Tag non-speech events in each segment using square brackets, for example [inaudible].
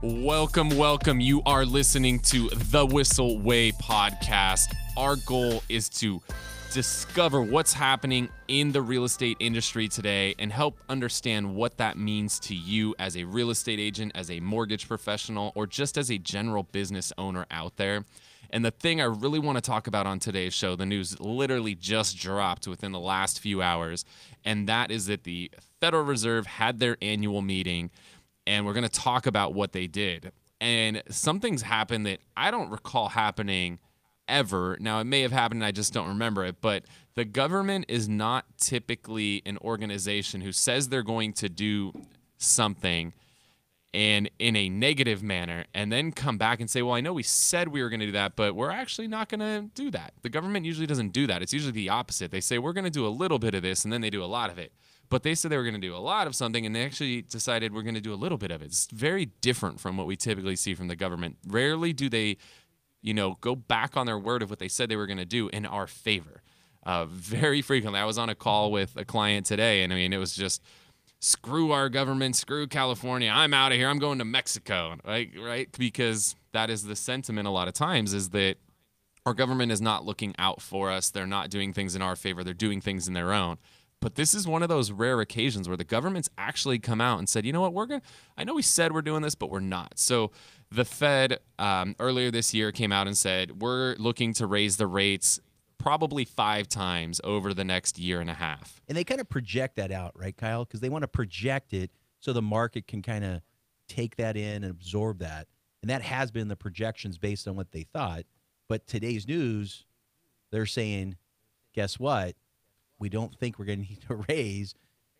Welcome, welcome. You are listening to the Whissel Way podcast. Our goal is to discover what's happening in the real estate industry today and help understand what that means to you as a real estate agent, as a mortgage professional, or just as a general business owner out there. And the thing I really want to talk about on today's show, the news literally just dropped within the last few hours, and that is that the Federal Reserve had their annual meeting, and we're going to talk about what they did. And something's happened that I don't recall happening ever. Now, it may have happened, and I just don't remember it, but the government is not typically an organization who says they're going to do something and in a negative manner and then come back and say, well, I know we said we were going to do that, but we're actually not going to do that. The government usually doesn't do that. It's usually the opposite. They say, we're going to do a little bit of this, and then they do a lot of it. But they said they were going to do a lot of something, and they actually decided we're going to do a little bit of it. It's very different from what we typically see from the government. Rarely do they, you know, go back on their word of what they said they were going to do in our favor. Uh, very frequently. I was on a call with a client today, and I mean, it was just, screw our government, screw California. I'm out of here. I'm going to Mexico. Right, right? Because that is the sentiment a lot of times is that our government is not looking out for us. They're not doing things in our favor. They're doing things in their own. But this is one of those rare occasions where the government's actually come out and said, you know what, we're going to, I know we said we're doing this, but we're not. So the Fed um, earlier this year came out and said, we're looking to raise the rates probably five times over the next year and a half. And they kind of project that out, right, Kyle? Because they want to project it so the market can kind of take that in and absorb that. And that has been the projections based on what they thought. But today's news, they're saying, guess what? We don't think we're going to need to [laughs] raise.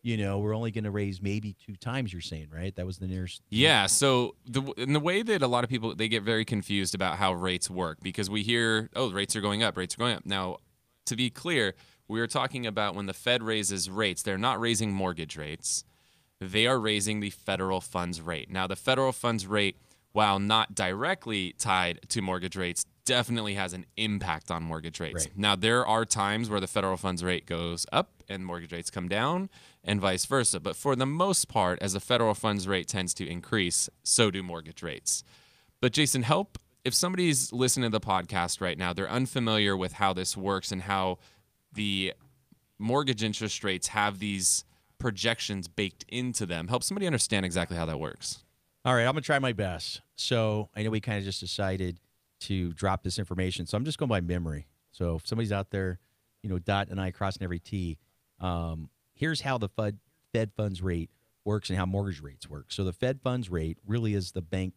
You know, we're only going to raise maybe two times. You're saying, right? That was the nearest. Yeah. So the in the way that a lot of people they get very confused about how rates work because we hear, oh, rates are going up, rates are going up. Now, to be clear, we are talking about when the Fed raises rates, they're not raising mortgage rates. They are raising the federal funds rate. Now, the federal funds rate, while not directly tied to mortgage rates, definitely has an impact on mortgage rates. Right. Now, there are times where the federal funds rate goes up and mortgage rates come down, and vice versa. But for the most part, as the federal funds rate tends to increase, so do mortgage rates. But Jason, help if somebody's listening to the podcast right now, they're unfamiliar with how this works and how the mortgage interest rates have these projections baked into them. Help somebody understand exactly how that works. All right, I'm to try my best. So I know we kind of just decided to drop this information. So I'm just going by memory. So if somebody's out there, you know, dot and I crossing every T, um, here's how the Fed, Fed funds rate works and how mortgage rates work. So the Fed funds rate really is the bank,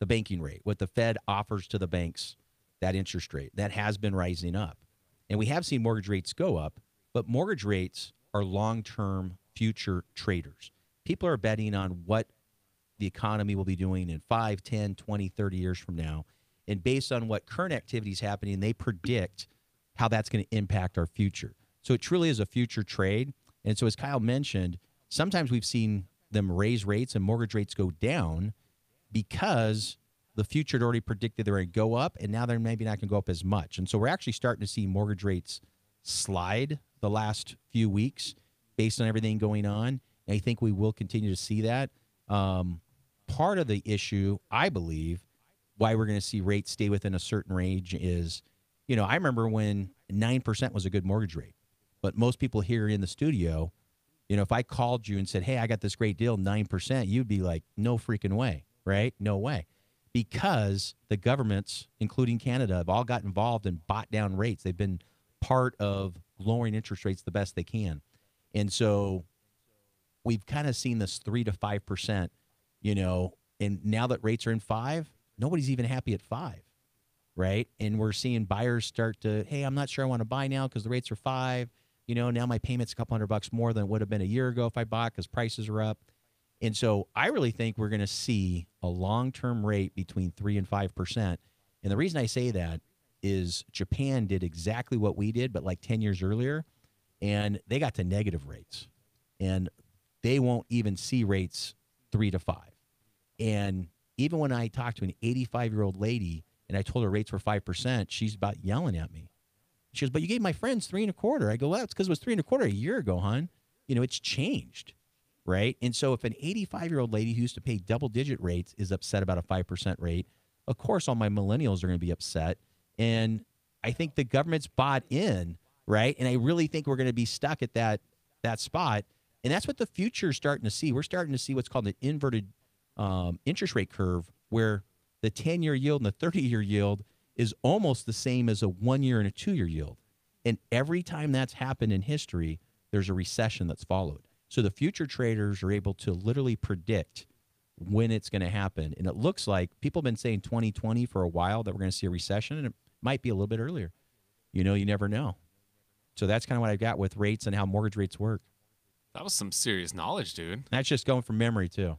the banking rate, what the Fed offers to the banks, that interest rate that has been rising up. And we have seen mortgage rates go up, but mortgage rates are long term future traders. People are betting on what the economy will be doing in 5, 10, 20, 30 years from now. And based on what current activity is happening, they predict how that's going to impact our future. So it truly is a future trade. And so, as Kyle mentioned, sometimes we've seen them raise rates and mortgage rates go down because the future had already predicted they're going to go up, and now they're maybe not going to go up as much. And so we're actually starting to see mortgage rates slide the last few weeks based on everything going on. And I think we will continue to see that. Um, part of the issue, I believe, why we're going to see rates stay within a certain range is, you know, I remember when 9% was a good mortgage rate. But most people here in the studio, you know, if I called you and said, hey, I got this great deal, 9%, you'd be like, no freaking way, right? No way. Because the governments, including Canada, have all got involved and bought down rates. They've been part of lowering interest rates the best they can. And so we've kind of seen this three to 5%, you know, and now that rates are in five, nobody's even happy at five, right? And we're seeing buyers start to, hey, I'm not sure I want to buy now because the rates are five. You know, now my payment's a couple hundred bucks more than it would have been a year ago if I bought because prices are up. And so I really think we're going to see a long term rate between three and 5%. And the reason I say that is Japan did exactly what we did, but like 10 years earlier, and they got to negative rates. And they won't even see rates three to five. And even when I talked to an 85 year old lady and I told her rates were 5%, she's about yelling at me. She goes, But you gave my friends three and a quarter. I go, Well, that's because it was three and a quarter a year ago, hon. You know, it's changed. right? And so if an 85 year old lady who used to pay double digit rates is upset about a 5% rate, of course, all my millennials are going to be upset. And I think the government's bought in, right? And I really think we're going to be stuck at that that spot. And that's what the future is starting to see. We're starting to see what's called an inverted um, interest rate curve, where the 10 year yield and the 30 year yield is almost the same as a one year and a two year yield. And every time that's happened in history, there's a recession that's followed. So the future traders are able to literally predict when it's going to happen. And it looks like people have been saying 2020 for a while that we're going to see a recession, and it might be a little bit earlier. You know, you never know. So that's kind of what I've got with rates and how mortgage rates work. That was some serious knowledge, dude. That's just going from memory, too.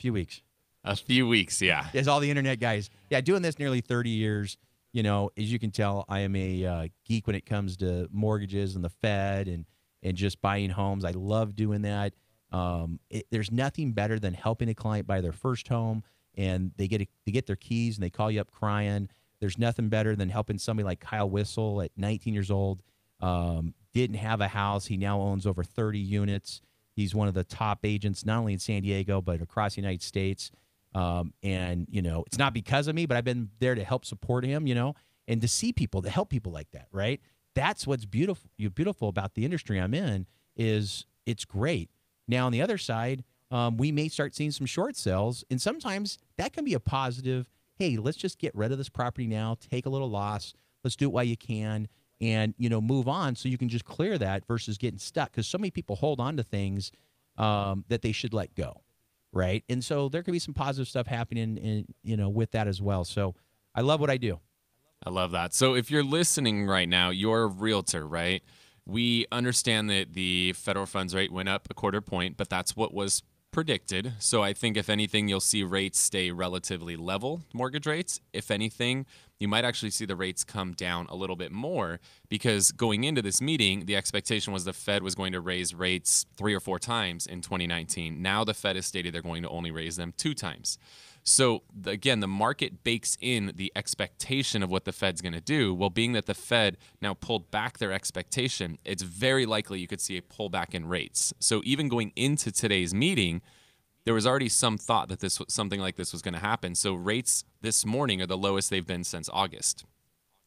Few weeks. A few weeks, yeah. As all the internet guys. Yeah, doing this nearly 30 years. You know, as you can tell, I am a uh, geek when it comes to mortgages and the Fed and and just buying homes. I love doing that. Um, it, there's nothing better than helping a client buy their first home and they get a, they get their keys and they call you up crying. There's nothing better than helping somebody like Kyle Whissel at 19 years old. Um, didn't have a house. He now owns over 30 units. He's one of the top agents, not only in San Diego, but across the United States. Um, and, you know, it's not because of me, but I've been there to help support him, you know, and to see people, to help people like that, right? That's what's beautiful, beautiful about the industry I'm in is it's great. Now, on the other side, um, we may start seeing some short sales, and sometimes that can be a positive. Hey, let's just get rid of this property now, take a little loss, let's do it while you can, and you know move on so you can just clear that versus getting stuck because so many people hold on to things um, that they should let go right? And so there could be some positive stuff happening, in, you know, with that as well. So I love what I do. I love that. So if you're listening right now, you're a realtor, right? We understand that the federal funds rate went up a quarter point, but that's what was predicted. So I think if anything, you'll see rates stay relatively level, mortgage rates. If anything, you might actually see the rates come down a little bit more because going into this meeting, the expectation was the Fed was going to raise rates three or four times in 2019. Now the Fed has stated they're going to only raise them two times. So again, the market bakes in the expectation of what the Fed's going to do. Well, being that the Fed now pulled back their expectation, it's very likely you could see a pullback in rates. So even going into today's meeting, there was already some thought that this something like this was going to happen. So rates this morning are the lowest they've been since August.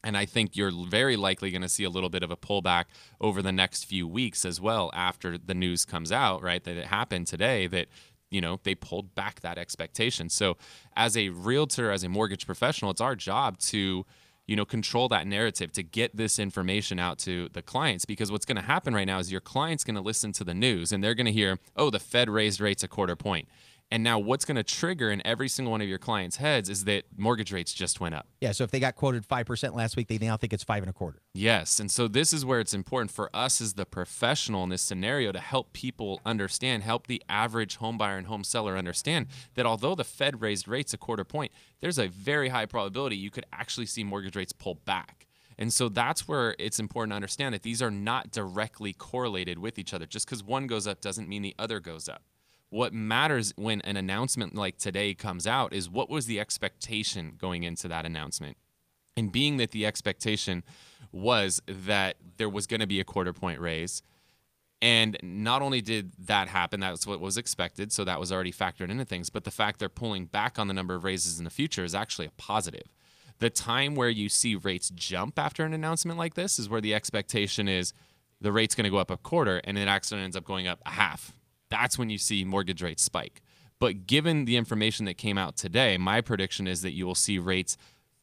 And I think you're very likely going to see a little bit of a pullback over the next few weeks as well after the news comes out, right? That it happened today that you know they pulled back that expectation. So as a realtor, as a mortgage professional, it's our job to you know control that narrative to get this information out to the clients because what's going to happen right now is your client's going to listen to the news and they're going to hear oh the fed raised rates a quarter point and now what's going to trigger in every single one of your clients' heads is that mortgage rates just went up. Yeah. So if they got quoted 5% last week, they now think it's five and a quarter. Yes. And so this is where it's important for us as the professional in this scenario to help people understand, help the average home buyer and home seller understand that although the Fed raised rates a quarter point, there's a very high probability you could actually see mortgage rates pull back. And so that's where it's important to understand that these are not directly correlated with each other. Just because one goes up doesn't mean the other goes up. What matters when an announcement like today comes out is what was the expectation going into that announcement? And being that the expectation was that there was going to be a quarter point raise, and not only did that happen, that's what was expected, so that was already factored into things, but the fact they're pulling back on the number of raises in the future is actually a positive. The time where you see rates jump after an announcement like this is where the expectation is the rate's going to go up a quarter and it actually ends up going up a half that's when you see mortgage rates spike. But given the information that came out today, my prediction is that you will see rates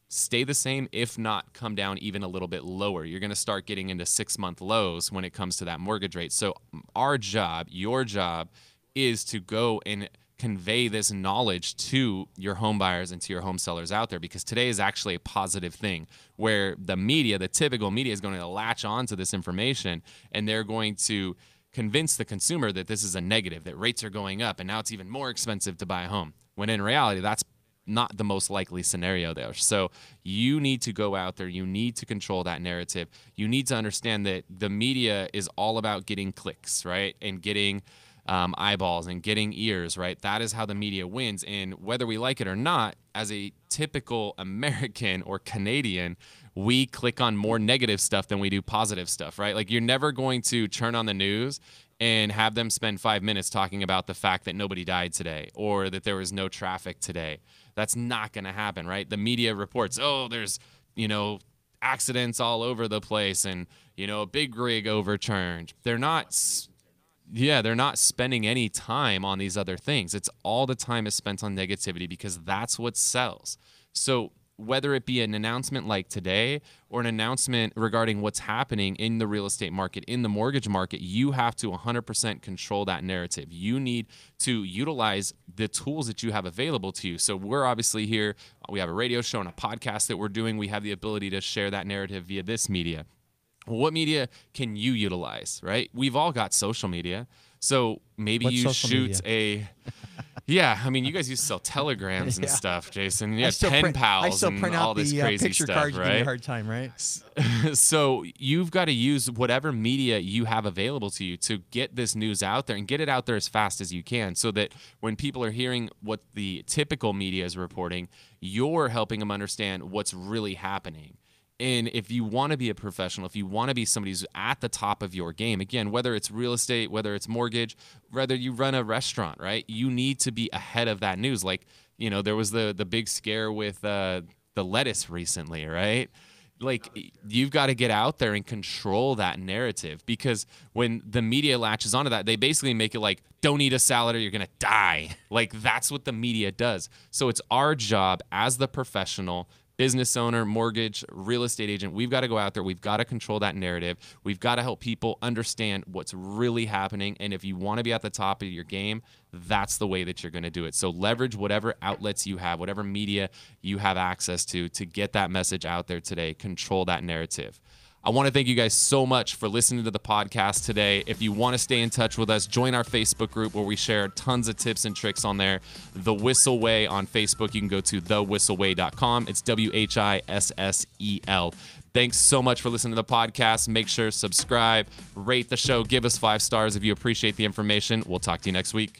stay the same, if not come down even a little bit lower. You're going to start getting into six month lows when it comes to that mortgage rate. So, our job, your job, is to go and convey this knowledge to your home buyers and to your home sellers out there because today is actually a positive thing where the media, the typical media, is going to latch on to this information and they're going to convince the consumer that this is a negative, that rates are going up and now it's even more expensive to buy a home. When in reality, that's not the most likely scenario there. So you need to go out there. You need to control that narrative. You need to understand that the media is all about getting clicks, right? And getting um, eyeballs and getting ears, right? That is how the media wins. And whether we like it or not, as a typical [laughs] American or Canadian, we click on more negative stuff than we do positive stuff, right? Like you're never going to turn on the news and have them spend five minutes talking about the fact that nobody died today or that there was no traffic today. That's not going to happen, right? The media reports, oh, there's, you know, accidents all over the place and, you know, a big rig overturned. They're not yeah, they're not spending any time on these other things. It's all the time is spent on negativity because that's what sells. So whether it be an announcement like today or an announcement regarding what's happening in the real estate market, in the mortgage market, you have to 100% control that narrative. You need to utilize the tools that you have available to you. So, we're obviously here, we have a radio show and a podcast that we're doing. We have the ability to share that narrative via this media. What media can you utilize, right? We've all got social media. So maybe What's you shoot media? a [laughs] yeah, I mean, you guys used to sell [laughs] telegrams and Yeah. stuff, Jason. Yeah, pen print, pals I still and print all this the uh, crazy picture stuff, cards. You give me a right? hard time, right? [laughs] so you've got to use whatever media you have available to you to get this news out there and get it out there as fast as you can so that when people are hearing what the typical media is reporting you're helping them understand what's really happening and if you want to be a professional if you want to be somebody who's at the top of your game again whether it's real estate whether it's mortgage whether you run a restaurant right? You need to be ahead of that news. Like you know there was the the big scare with uh, the lettuce recently right? Like you've got to get out there and control that narrative because when the media latches onto that they basically make it like don't eat a salad or you're going to die. [laughs] Like that's what the media does. So it's our job as the professional business owner, mortgage, real estate agent, we've got to go out there. We've got to control that narrative. We've got to help people understand what's really happening. And if you want to be at the top of your game, that's the way that you're going to do it. So leverage whatever outlets you have, whatever media you have access to, to get that message out there today. Control that narrative. I want to thank you guys so much for listening to the podcast today. If you want to stay in touch with us, join our Facebook group where we share tons of tips and tricks on there. The Whissel Way on Facebook. You can go to thewhisselway.com. It's W H I S S E L. Thanks so much for listening to the podcast. Make sure subscribe, rate the show, give us five stars if you appreciate the information. We'll talk to you next week.